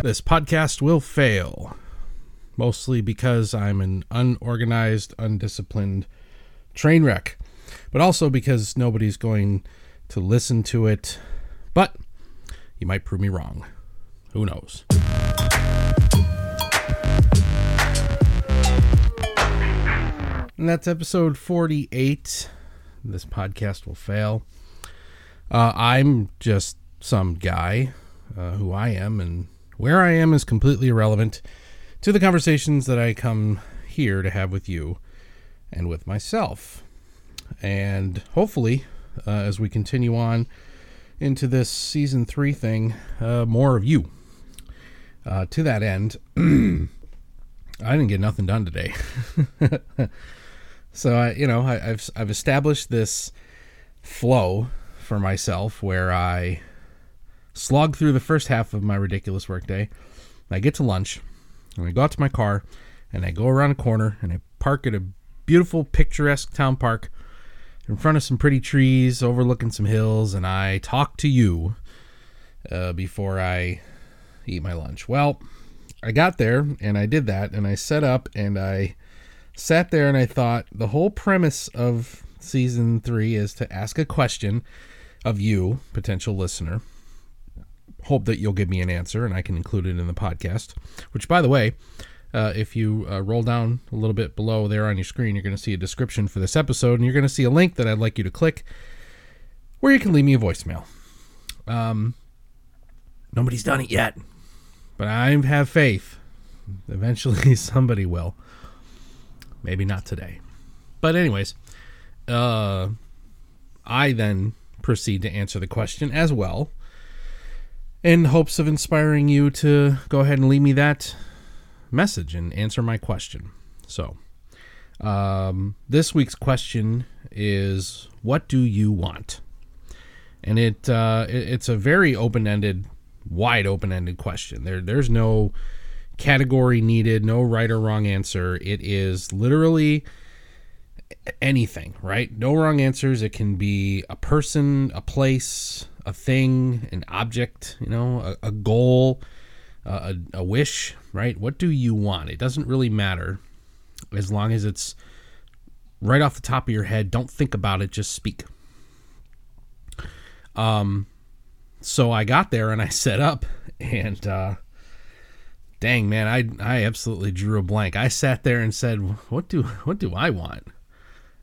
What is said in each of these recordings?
This podcast will fail, mostly because I'm an unorganized, undisciplined train wreck, but also because nobody's going to listen to it. But you might prove me wrong. Who knows? And that's episode 48. This podcast will fail. Uh, I'm just some guy uh, who I am, and where I am is completely irrelevant to the conversations that I come here to have with you and with myself. And hopefully, uh, as we continue on into this season three thing, uh, more of you. Uh, to that end, I didn't get nothing done today. so I, you know, I, have I've established this flow for myself where I slog through the first half of my ridiculous workday. I get to lunch, and I go out to my car, and I go around a corner, and I park at a beautiful, picturesque town park in front of some pretty trees, overlooking some hills, and I talk to you uh, before I eat my lunch. Well, I got there, and I did that, and I set up, and I sat there, and I thought the whole premise of season three is to ask a question of you, potential listener hope that you'll give me an answer and I can include it in the podcast. Which, by the way, uh, if you uh, roll down a little bit below there on your screen, you're going to see a description for this episode, and you're going to see a link that I'd like you to click where you can leave me a voicemail. Um, nobody's done it yet, but I have faith. Eventually, somebody will. Maybe not today. But, anyways, uh, I then proceed to answer the question as well in hopes of inspiring you to go ahead and leave me that message and answer my question. So, um, this week's question is What do you want? And it, uh, it it's a very open ended, wide open ended question. There, there's no category needed, no right or wrong answer. It is literally anything, right? No wrong answers. It can be a person, a place, a thing, an object, you know, a, a goal, a, a wish, right? What do you want? It doesn't really matter as long as it's right off the top of your head. Don't think about it, just speak. Um, so I got there and I set up, and uh, dang man, I I absolutely drew a blank. I sat there and said, "What do what do I want?"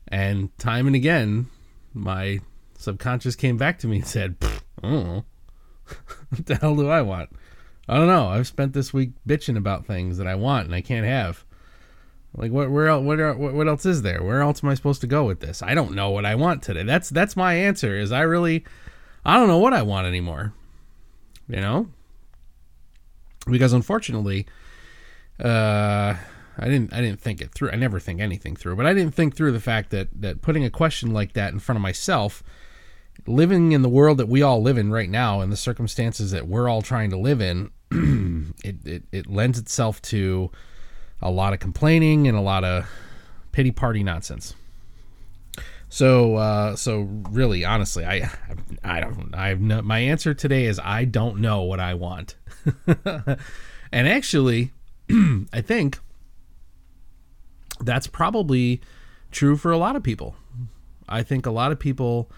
And time and again, my subconscious came back to me and said, "Oh, what the hell do I want? I don't know. I've spent this week bitching about things that I want and I can't have. Like what? Where else? What, what else is there? Where else am I supposed to go with this? I don't know what I want today. That's that's my answer. Is I really, I don't know what I want anymore. You know, because unfortunately, uh, I didn't I didn't think it through. I never think anything through, but I didn't think through the fact that that putting a question like that in front of myself living in the world that we all live in right now and the circumstances that we're all trying to live in, it, it, it lends itself to a lot of complaining and a lot of pity party nonsense. So, uh, so really, honestly, I, I don't, I have no, my answer today is I don't know what I want. and actually, I think that's probably true for a lot of people. I think a lot of people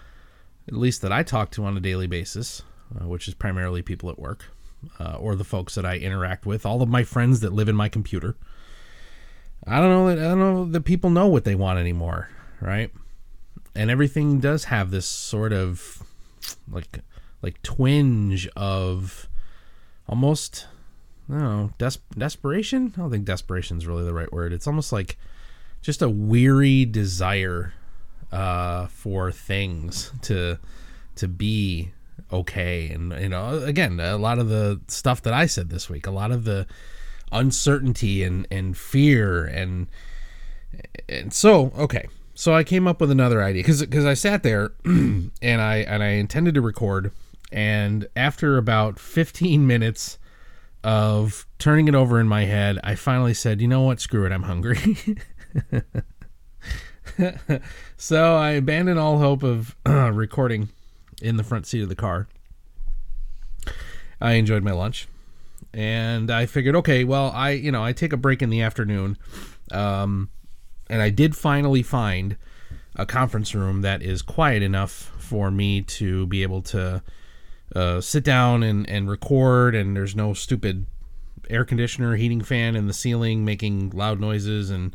at least that I talk to on a daily basis, uh, which is primarily people at work uh, or the folks that I interact with, all of my friends that live in my computer. I don't know. I don't know that people know what they want anymore, right? And everything does have this sort of like like twinge of almost no des- desperation. I don't think desperation is really the right word. It's almost like just a weary desire uh, for things to to be okay. And you know again a lot of the stuff that i said this week a lot of the uncertainty and and fear and and so okay. So i came up with another idea because because i sat there and i and i intended to record. And after about 15 minutes of turning it over in my head i finally said you know what? Screw it. I'm hungry so I abandoned all hope of uh, recording in the front seat of the car. I enjoyed my lunch and I figured, okay, well, I you know I take a break in the afternoon, um, and I did finally find a conference room that is quiet enough for me to be able to uh, sit down and, and record, and there's no stupid air conditioner, heating fan in the ceiling making loud noises, and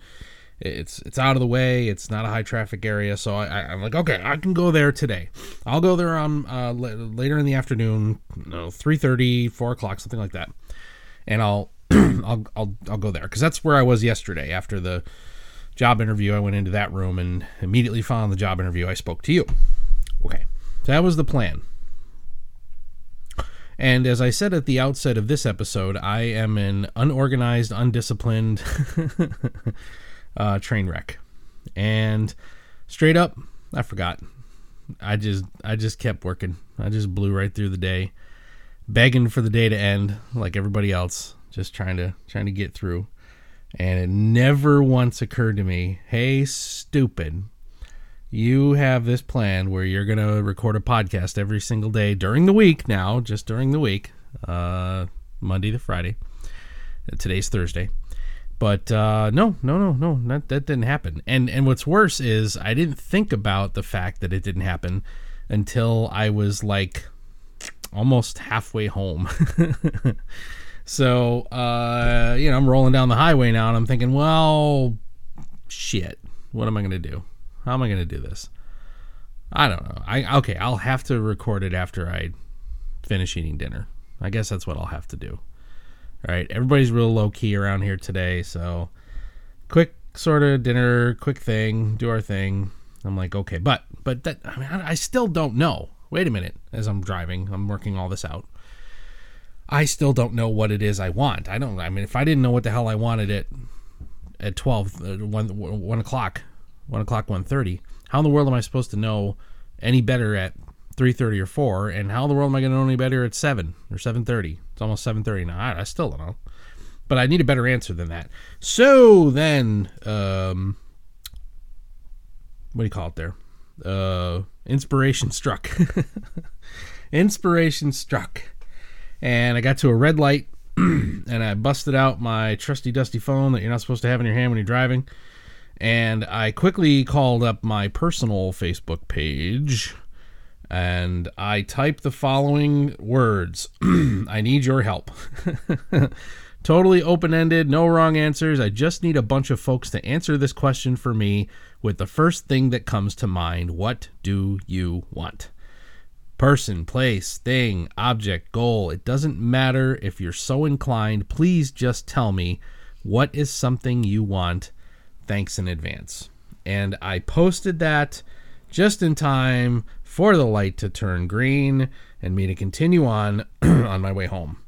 it's it's out of the way. It's not a high traffic area, so I, am like, okay, I can go there today. I'll go there on uh, later in the afternoon, no, 3:30, 4 o'clock, something like that, and I'll I'll I'll I'll go there because that's where I was yesterday after the job interview. I went into that room and immediately following the job interview, I spoke to you. Okay, so that was the plan. And as I said at the outset of this episode, I am an unorganized, undisciplined uh, train wreck. And straight up, I forgot. I just I just kept working. I just blew right through the day, begging for the day to end, like everybody else, just trying to trying to get through. And it never once occurred to me, hey, stupid, you have this plan where you're going to record a podcast every single day during the week now, just during the week, uh, Monday to Friday. Today's Thursday. But uh, no, no, no, no, that, that didn't happen. And and what's worse is I didn't think about the fact that it didn't happen until I was like almost halfway home. so uh, you know, I'm rolling down the highway now, and I'm thinking, well, shit, what am I gonna do? How am I gonna do this? I don't know. I okay, I'll have to record it after I finish eating dinner. I guess that's what I'll have to do. Right, everybody's real low key around here today, so quick sort of dinner, quick thing, do our thing. I'm like, okay, but but that I mean, I still don't know. Wait a minute, as I'm driving, I'm working all this out. I still don't know what it is I want. I don't. I mean, if I didn't know what the hell I wanted it at 12, uh, 1, 1 o'clock, 1 o'clock, 1.30, how in the world am I supposed to know any better at 3.30 or 4? And how in the world am I going to know any better at 7 or 7.30? It's almost 7:30 now. I, I, still don't know, but I need a better answer than that. So then, um, what do you call it there? Uh, inspiration struck. inspiration struck, and I got to a red light, and I busted out my trusty dusty phone that you're not supposed to have in your hand when you're driving. And I quickly called up my personal Facebook page and I type the following words I need your help. totally open ended, no wrong answers. I just need a bunch of folks to answer this question for me with the first thing that comes to mind What do you want? Person, place, thing, object, goal. It doesn't matter if you're so inclined. Please just tell me what is something you want. Thanks in advance. And I posted that just in time for the light to turn green and me to continue on on my way home.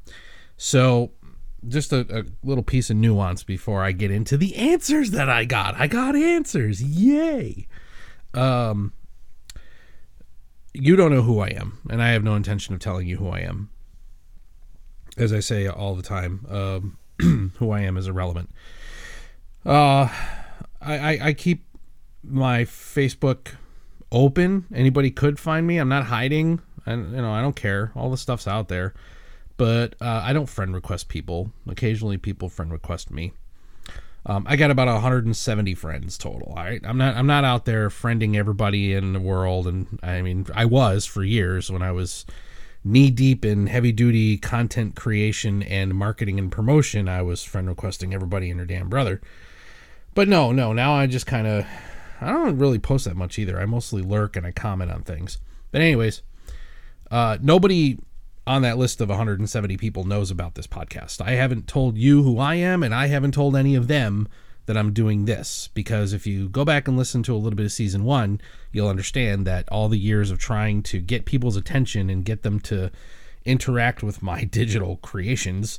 So, just a, a, little piece of nuance before I get into the answers that I got. I got answers. Yay. Um, you don't know who I am, and I have no intention of telling you who I am. As I say all the time, um, who I am is irrelevant. Uh, I, I, I keep my Facebook open. Anybody could find me. I'm not hiding. And you know, I don't care. All the stuff's out there. But uh, I don't friend request people. Occasionally, people friend request me. Um, I got about 170 friends total. All right, I'm not I'm not out there friending everybody in the world, and I mean I was for years when I was knee deep in heavy duty content creation and marketing and promotion. I was friend requesting everybody and their damn brother. But no, no, now I just kind of I don't really post that much either. I mostly lurk and I comment on things. But anyways, uh, nobody on that list of 170 people knows about this podcast. I haven't told you who I am, and I haven't told any of them that I'm doing this because if you go back and listen to a little bit of season one, you'll understand that all the years of trying to get people's attention and get them to interact with my digital creations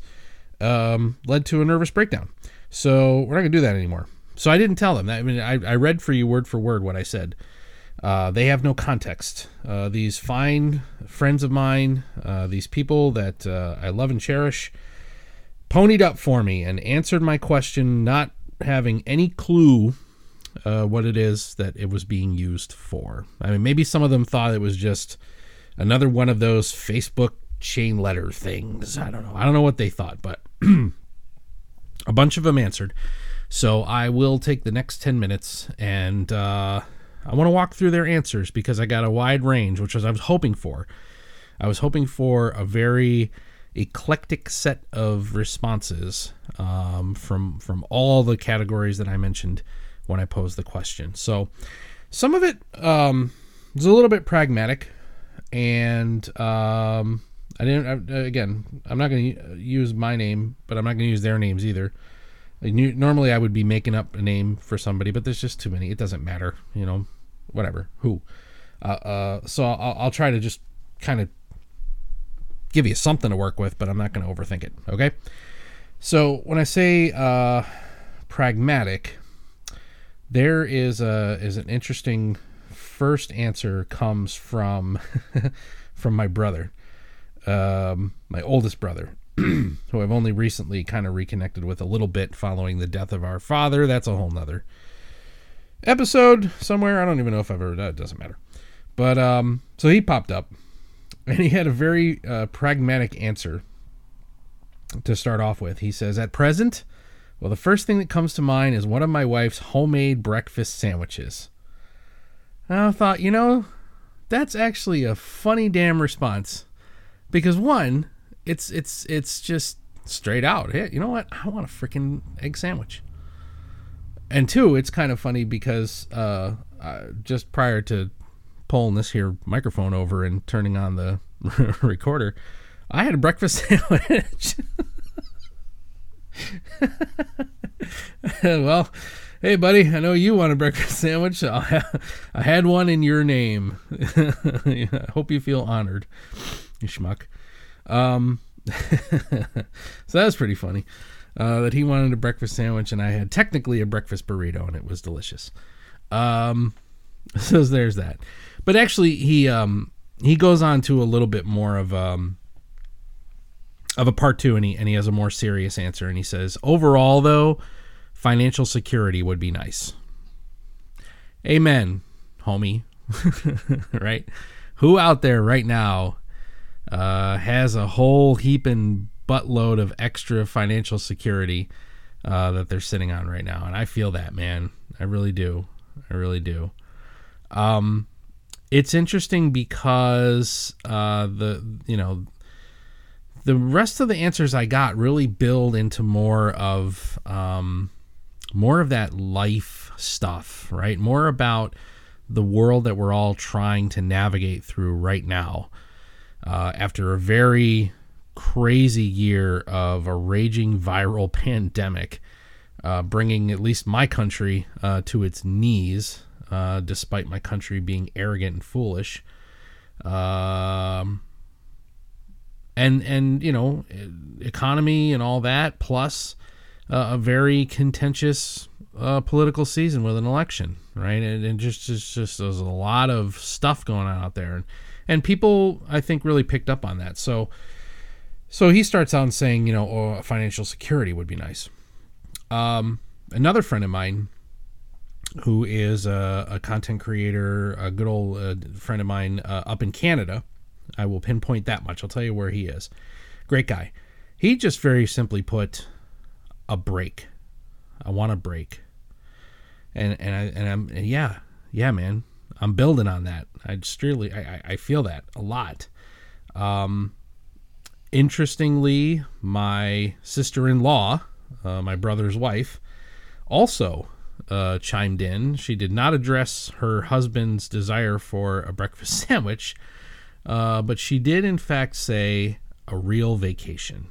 um, led to a nervous breakdown. So we're not going to do that anymore. So I didn't tell them. I mean, I, I read for you word for word what I said. Uh, they have no context. Uh, these fine friends of mine, uh, these people that uh, I love and cherish, ponied up for me and answered my question, not having any clue uh, what it is that it was being used for. I mean, maybe some of them thought it was just another one of those Facebook chain letter things. I don't know. I don't know what they thought, but a bunch of them answered. So I will take the next 10 minutes and uh, I want to walk through their answers because I got a wide range, which was I was hoping for. I was hoping for a very eclectic set of responses um, from from all the categories that I mentioned when I posed the question. So some of it um, was a little bit pragmatic, and um, I didn't. I, again, I'm not going to use my name, but I'm not going to use their names either. Normally, I would be making up a name for somebody, but there's just too many. It doesn't matter, you know. Whatever. Who? Uh, uh, so I'll, I'll try to just kind of give you something to work with, but I'm not going to overthink it. Okay. So when I say uh, pragmatic, there is a is an interesting first answer comes from from my brother, um, my oldest brother, who I've only recently kind of reconnected with a little bit following the death of our father. That's a whole nother episode somewhere. I don't even know if I've ever done it. doesn't matter. But um, so he popped up and he had a very uh, pragmatic answer to start off with. He says, At present, well, the first thing that comes to mind is one of my wife's homemade breakfast sandwiches. And I thought, you know, that's actually a funny damn response. Because one, it's it's it's just straight out. Hey, you know what? I want a freaking egg sandwich. And two, it's kind of funny because uh, uh, just prior to pulling this here microphone over and turning on the recorder, I had a breakfast sandwich. well, hey buddy, I know you want a breakfast sandwich. I had one in your name. I hope you feel honored, you schmuck. Um, so that was pretty funny. Uh, that he wanted a breakfast sandwich and I had technically a breakfast burrito and it was delicious. Um, so there's that. But actually, he um, he goes on to a little bit more of um, of a part two, and he and he has a more serious answer, and he says, overall though, financial security would be nice. Amen, homie. right? Who out there right now uh, has a whole heaping buttload of extra financial security uh, that they're sitting on right now, and I feel that, man. I really do. I really do. Um, it's interesting because uh, the you know the rest of the answers I got really build into more of um, more of that life stuff, right? More about the world that we're all trying to navigate through right now. Uh, after a very crazy year of a raging viral pandemic, uh, bringing at least my country uh, to its knees uh, despite my country being arrogant and foolish. Um, and and you know, economy and all that, plus uh, a very contentious uh, political season with an election, right? And, and just just just there's a lot of stuff going on out there, and and people I think really picked up on that. So so he starts out saying, you know, oh, financial security would be nice. Um, another friend of mine who is a, a content creator, a good old uh, friend of mine uh, up in Canada. I will pinpoint that much. I'll tell you where he is. Great guy. He just very simply put a break. I want a break. And and I and I'm and yeah yeah man I'm building on that. I just really I I feel that a lot. Um, interestingly, my sister-in-law, uh, my brother's wife, also uh, chimed in. She did not address her husband's desire for a breakfast sandwich, uh, but she did, in fact, say a real vacation.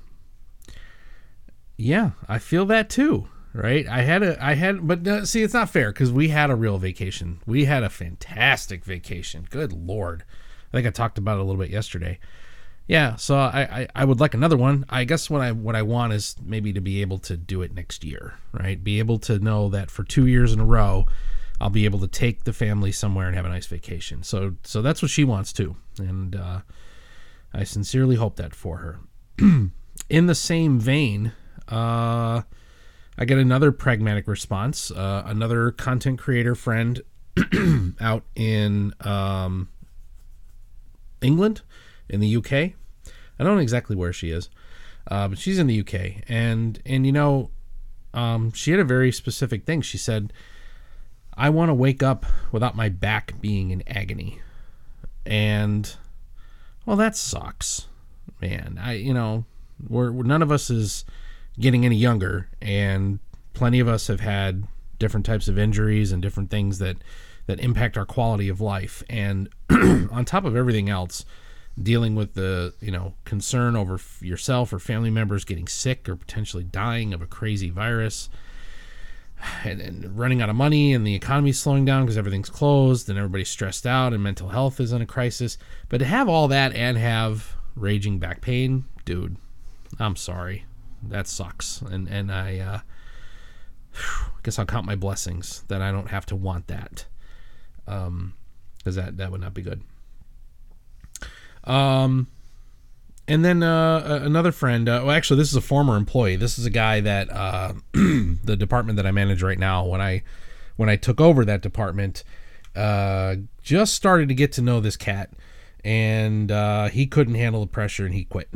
Yeah, I feel that too. Right? I had a, I had, but uh, see, it's not fair because we had a real vacation. We had a fantastic vacation. Good lord. I think I talked about it a little bit yesterday yeah, so I, I, I, would like another one. I guess what I what I want is maybe to be able to do it next year, right? Be able to know that for two years in a row, I'll be able to take the family somewhere and have a nice vacation. So so that's what she wants too, and uh, I sincerely hope that for her. in the same vein, uh, I get another pragmatic response. Uh, another content creator friend out in um, England in the UK. I don't know exactly where she is, uh, but she's in the UK, and and you know, um, she had a very specific thing. She said, "I want to wake up without my back being in agony," and well, that sucks, man. I you know, we're, we're none of us is getting any younger, and plenty of us have had different types of injuries and different things that that impact our quality of life. And on top of everything else, dealing with the you know concern over yourself or family members getting sick or potentially dying of a crazy virus. And, and running out of money, and the economy's slowing down because everything's closed, and everybody's stressed out, and mental health is in a crisis. But to have all that and have raging back pain, dude, I'm sorry, that sucks. And and I uh, guess I'll count my blessings that I don't have to want that um, because that that would not be good. Um, and then uh, another friend. Uh, well, actually, this is a former employee. This is a guy that uh, the department that I manage right now. When I when I took over that department, uh, just started to get to know this cat, and uh, he couldn't handle the pressure and he quit.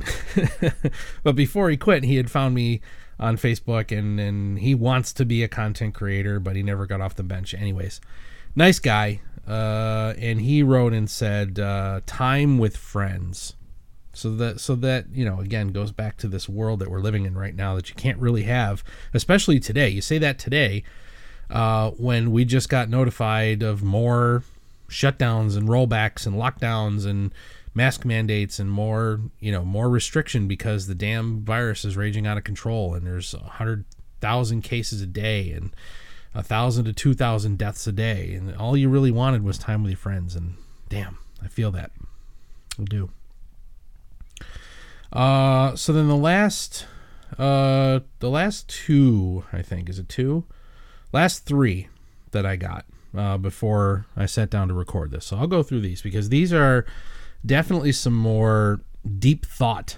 but before he quit, he had found me on Facebook, and and he wants to be a content creator, but he never got off the bench. Anyways, nice guy. Uh, and he wrote and said, uh, "Time with friends." So that so that you know again goes back to this world that we're living in right now that you can't really have, especially today. You say that today uh, when we just got notified of more shutdowns and rollbacks and lockdowns and mask mandates and more you know more restriction because the damn virus is raging out of control and there's a hundred thousand cases a day and a thousand to two thousand deaths a day, and all you really wanted was time with your friends. And damn, I feel that. I do. Uh, so then the last, uh, the last two, I think, is it two? Last three that I got uh, before I sat down to record this. So I'll go through these because these are definitely some more deep thought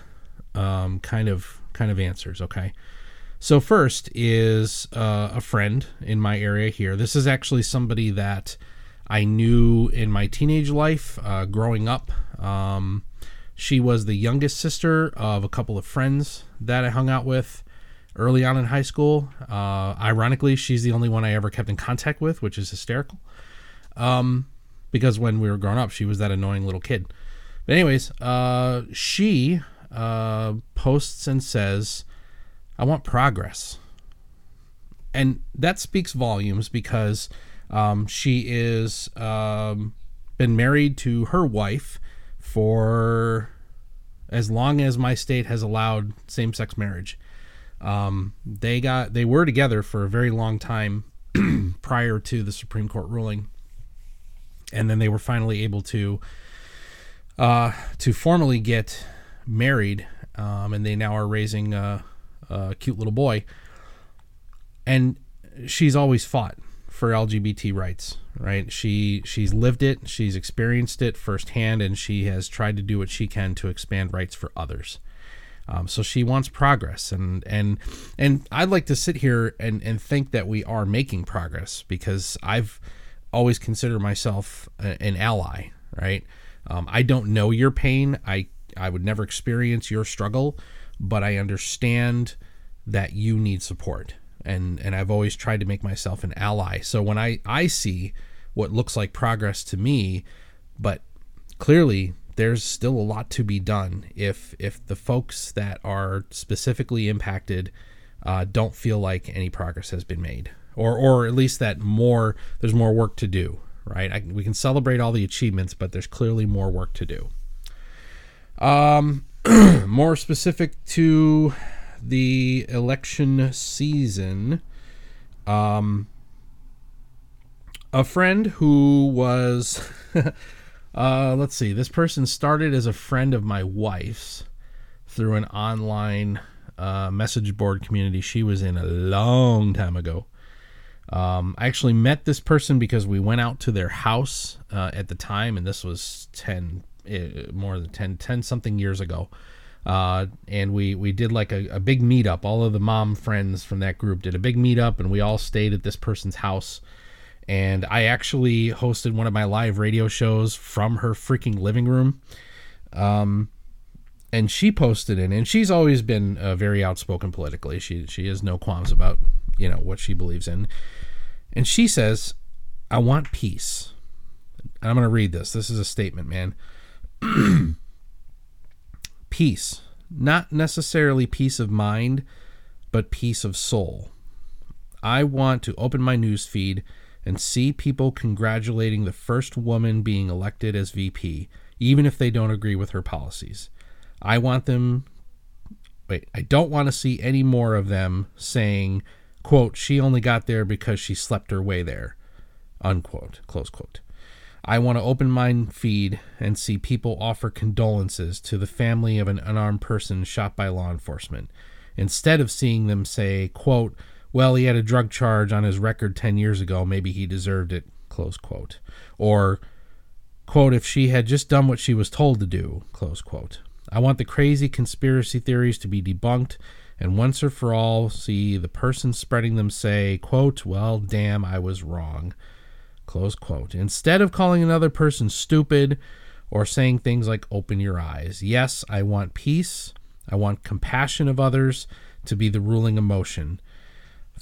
um, kind of kind of answers. Okay. So first is uh, a friend in my area here. This is actually somebody that I knew in my teenage life, uh, growing up. Um, she was the youngest sister of a couple of friends that I hung out with early on in high school. Uh, ironically, she's the only one I ever kept in contact with, which is hysterical. Um, because when we were growing up, she was that annoying little kid. But anyways, uh, she uh, posts and says I want progress. And that speaks volumes because um, she is um, been married to her wife for as long as my state has allowed same-sex marriage. Um, they got they were together for a very long time prior to the Supreme Court ruling, and then they were finally able to uh, to formally get married, um, and they now are raising uh, a cute little boy. And she's always fought for LGBT rights, right? She she's lived it, she's experienced it firsthand, and she has tried to do what she can to expand rights for others. Um, so she wants progress, and and and I'd like to sit here and and think that we are making progress because I've always considered myself a, an ally, right? Um, I don't know your pain. I I would never experience your struggle, but I understand that you need support. And and I've always tried to make myself an ally. So when I I see what looks like progress to me, but clearly there's still a lot to be done if if the folks that are specifically impacted uh, don't feel like any progress has been made or or at least that more there's more work to do right? I, we can celebrate all the achievements but there's clearly more work to do. Um more specific to the election season, um, a friend who was, uh, let's see, this person started as a friend of my wife's through an online uh, message board community she was in a long time ago. Um, I actually met this person because we went out to their house uh, at the time, and this was 10, uh, more than 10, 10 something years ago uh, and we we did like a, a big meetup. All of the mom friends from that group did a big meetup, and we all stayed at this person's house. And I actually hosted one of my live radio shows from her freaking living room. Um, and she posted it, and she's always been uh, very outspoken politically. She she has no qualms about you know what she believes in, and she says, "I want peace." And I'm going to read this. This is a statement, man. peace, not necessarily peace of mind, but peace of soul. I want to open my news feed and see people congratulating the first woman being elected as VP, even if they don't agree with her policies. I want them wait, I don't want to see any more of them saying, quote, she only got there because she slept her way there, unquote, close quote. I want to open my feed and see people offer condolences to the family of an unarmed person shot by law enforcement, instead of seeing them say, quote, well, he had a drug charge on his record 10 years ago. Maybe he deserved it, close quote. Or, quote, if she had just done what she was told to do, close quote. I want the crazy conspiracy theories to be debunked and once or for all see the person spreading them say, quote, well, damn, I was wrong, close quote. Instead of calling another person stupid or saying things like, open your eyes. Yes, I want peace. I want compassion of others to be the ruling emotion.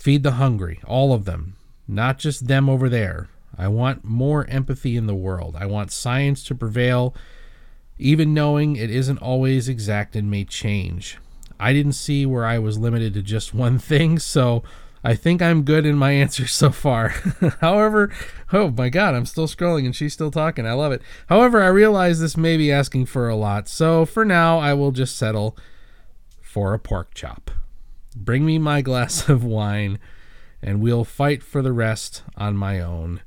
Feed the hungry, all of them, not just them over there. I want more empathy in the world. I want science to prevail, even knowing it isn't always exact and may change. I didn't see where I was limited to just one thing, so I think I'm good in my answer so far. However, oh my god, I'm still scrolling and she's still talking. I love it. However, I realize this may be asking for a lot, so for now I will just settle for a pork chop. Bring me my glass of wine, and we'll fight for the rest on my own.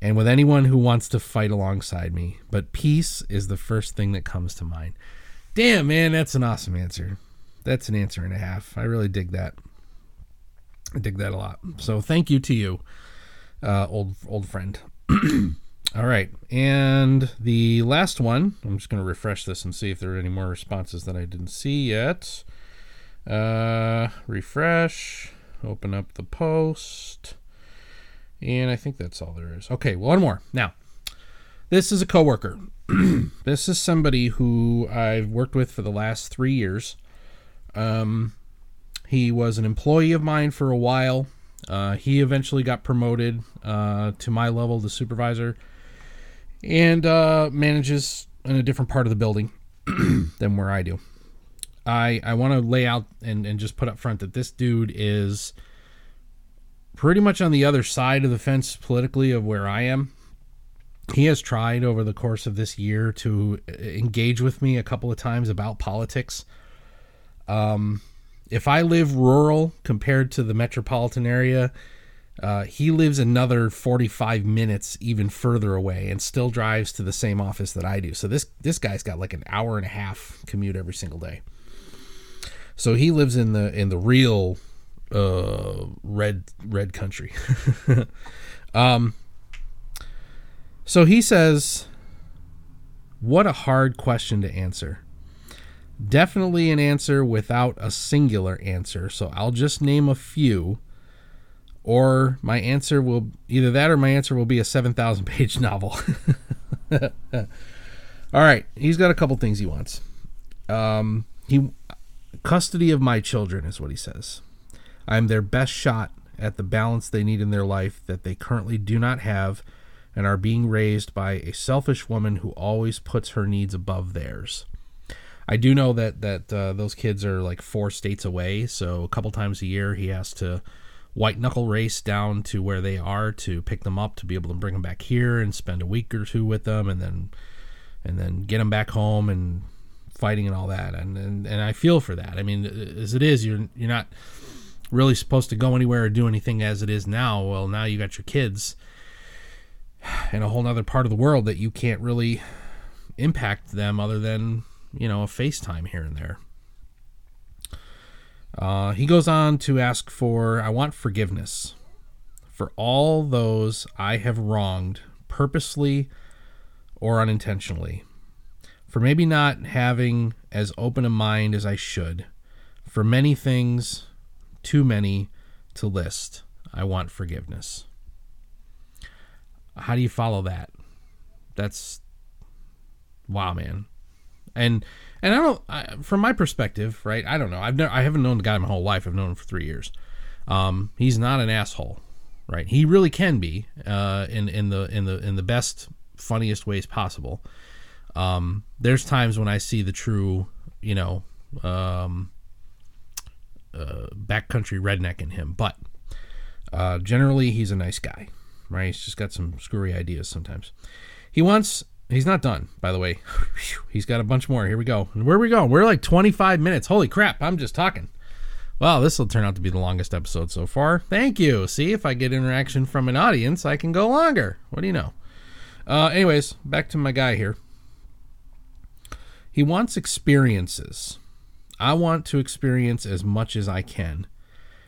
And with anyone who wants to fight alongside me. But peace is the first thing that comes to mind. Damn, man, that's an awesome answer. That's an answer and a half. I really dig that. I dig that a lot. So thank you to you, uh, old old friend. All right, and the last one. I'm just going to refresh this and see if there are any more responses that I didn't see yet. Uh, refresh, open up the post, and I think that's all there is. Okay, one more. Now, this is a coworker. this is somebody who I've worked with for the last three years. Um, he was an employee of mine for a while. Uh, he eventually got promoted uh, to my level, the supervisor, and uh, manages in a different part of the building than where I do. I I want to lay out and, and just put up front that this dude is pretty much on the other side of the fence politically of where I am. He has tried over the course of this year to engage with me a couple of times about politics. Um, if I live rural compared to the metropolitan area, uh, he lives another 45 minutes even further away and still drives to the same office that I do. So this this guy's got like an hour and a half commute every single day. So he lives in the in the real uh, red red country. um, so he says, "What a hard question to answer." Definitely an answer without a singular answer. So I'll just name a few, or my answer will either that or my answer will be a seven thousand page novel. All right, he's got a couple things he wants. Um, he Custody of my children is what he says. I am their best shot at the balance they need in their life that they currently do not have and are being raised by a selfish woman who always puts her needs above theirs. I do know that that uh, those kids are like four states away, so a couple times a year he has to white knuckle race down to where they are to pick them up to be able to bring them back here and spend a week or two with them, and then and then get them back home and fighting and all that. And, and and I feel for that. I mean, as it is, you're you're not really supposed to go anywhere or do anything as it is now. Well, now you got your kids in a whole other part of the world that you can't really impact them other than you know a FaceTime here and there. Uh, he goes on to ask for I want forgiveness for all those I have wronged purposely or unintentionally for maybe not having as open a mind as I should. For many things, too many to list, I want forgiveness. How do you follow that? That's wow, man. And and I don't I, from my perspective, right? I don't know. I've never I haven't known the guy my whole life. I've known him for three years. Um, he's not an asshole, right? He really can be uh, in in the in the in the best funniest ways possible. Um, there's times when I see the true, you know, um, uh, backcountry redneck in him, but uh, generally he's a nice guy, right? He's just got some screwy ideas sometimes. He wants. He's not done, by the way. he's got a bunch more. Here we go. Where are we going? We're like 25 minutes. Holy crap! I'm just talking. Well, this will turn out to be the longest episode so far. Thank you. See, if I get interaction from an audience, I can go longer. What do you know? Uh, anyways, back to my guy here. He wants experiences. I want to experience as much as I can.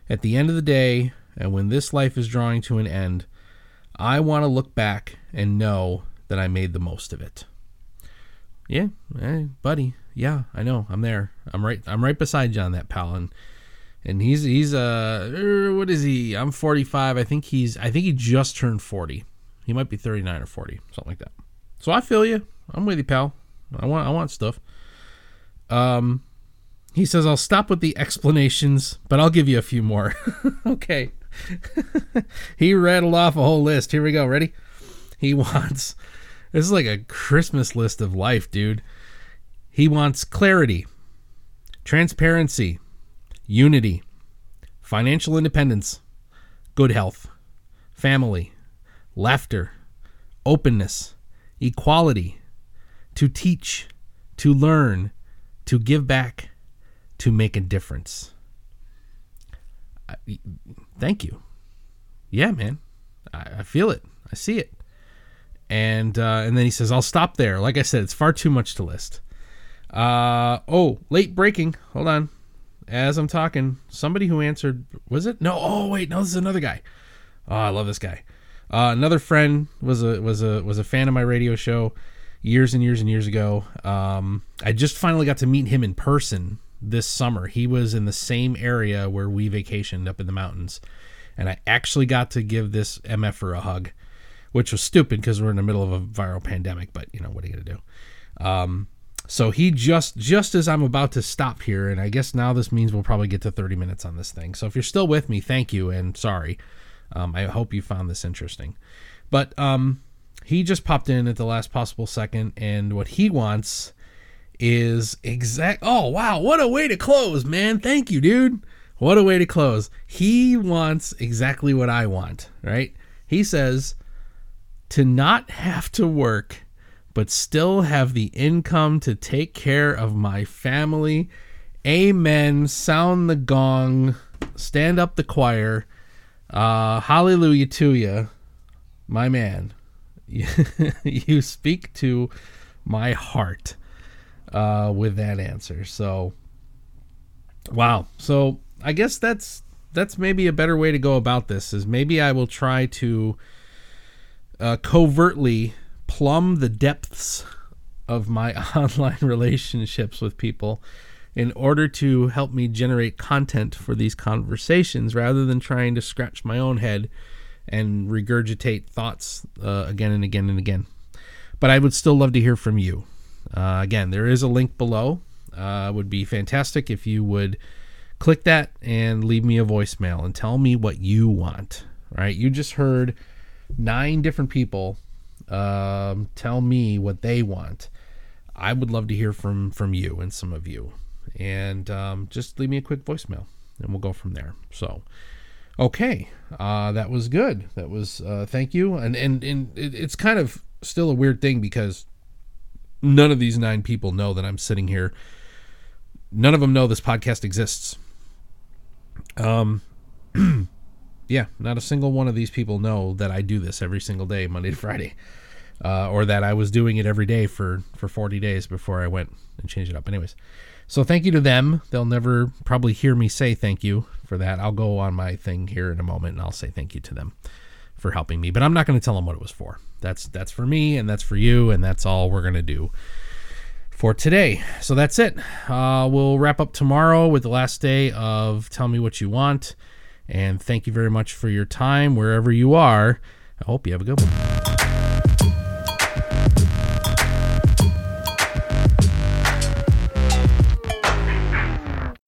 At the end of the day, and when this life is drawing to an end, I want to look back and know that I made the most of it. Yeah, hey, buddy. Yeah, I know. I'm there. I'm right. I'm right beside you on that, pal. And and he's he's uh er, what is he? I'm 45. I think he's I think he just turned 40. He might be 39 or 40, something like that. So I feel you. I'm with you, pal. I want I want stuff. Um he says I'll stop with the explanations, but I'll give you a few more. okay. he rattled off a whole list. Here we go. Ready? He wants this is like a Christmas list of life, dude. He wants clarity, transparency, unity, financial independence, good health, family, laughter, openness, equality, to teach, to learn, to give back, to make a difference. thank you. Yeah, man. I, I, feel it. I see it. And uh, and then he says, "I'll stop there." Like I said, it's far too much to list. Uh, oh, late breaking. Hold on. As I'm talking, somebody who answered was it? No. Oh wait, no. This is another guy. Oh, I love this guy. Uh, another friend was a was a was a fan of my radio show years and years and years ago. Um, I just finally got to meet him in person this summer. He was in the same area where we vacationed up in the mountains, and I actually got to give this mf'er a hug, which was stupid because we're in the middle of a viral pandemic. But you know what are you gonna do? Um, so he just just as I'm about to stop here, and I guess now this means we'll probably get to 30 minutes on this thing. So if you're still with me, thank you and sorry. Um, I hope you found this interesting. But um, he just popped in at the last possible second, and what he wants is exact. Oh, wow. What a way to close, man. Thank you, dude. What a way to close. He wants exactly what I want, right? He says to not have to work, but still have the income to take care of my family. Amen. Sound the gong. Stand up the choir. Uh, hallelujah to you, my man. you speak to my heart uh, with that answer. So, wow. So I guess that's that's maybe a better way to go about this. Is maybe I will try to uh, covertly plumb the depths of my online relationships with people in order to help me generate content for these conversations rather than trying to scratch my own head and regurgitate thoughts uh, again and again and again. But I would still love to hear from you. Uh, again, there is a link below. Uh, would be fantastic if you would click that and leave me a voicemail and tell me what you want. Right? You just heard nine different people um, tell me what they want. I would love to hear from from you and some of you and um, just leave me a quick voicemail and we'll go from there. So, okay, uh, that was good. That was uh, thank you. And and and it, it's kind of still a weird thing because none of these nine people know that I'm sitting here. None of them know this podcast exists. Um, yeah, not a single one of these people know that I do this every single day, Monday to Friday, uh, or that I was doing it every day for for 40 days before I went and changed it up. Anyways, so thank you to them. They'll never probably hear me say thank you for that. I'll go on my thing here in a moment and I'll say thank you to them for helping me. But I'm not going to tell them what it was for. That's that's for me and that's for you and that's all we're going to do for today. So that's it. Uh, we'll wrap up tomorrow with the last day of Tell Me What You Want. And thank you very much for your time wherever you are. I hope you have a good one.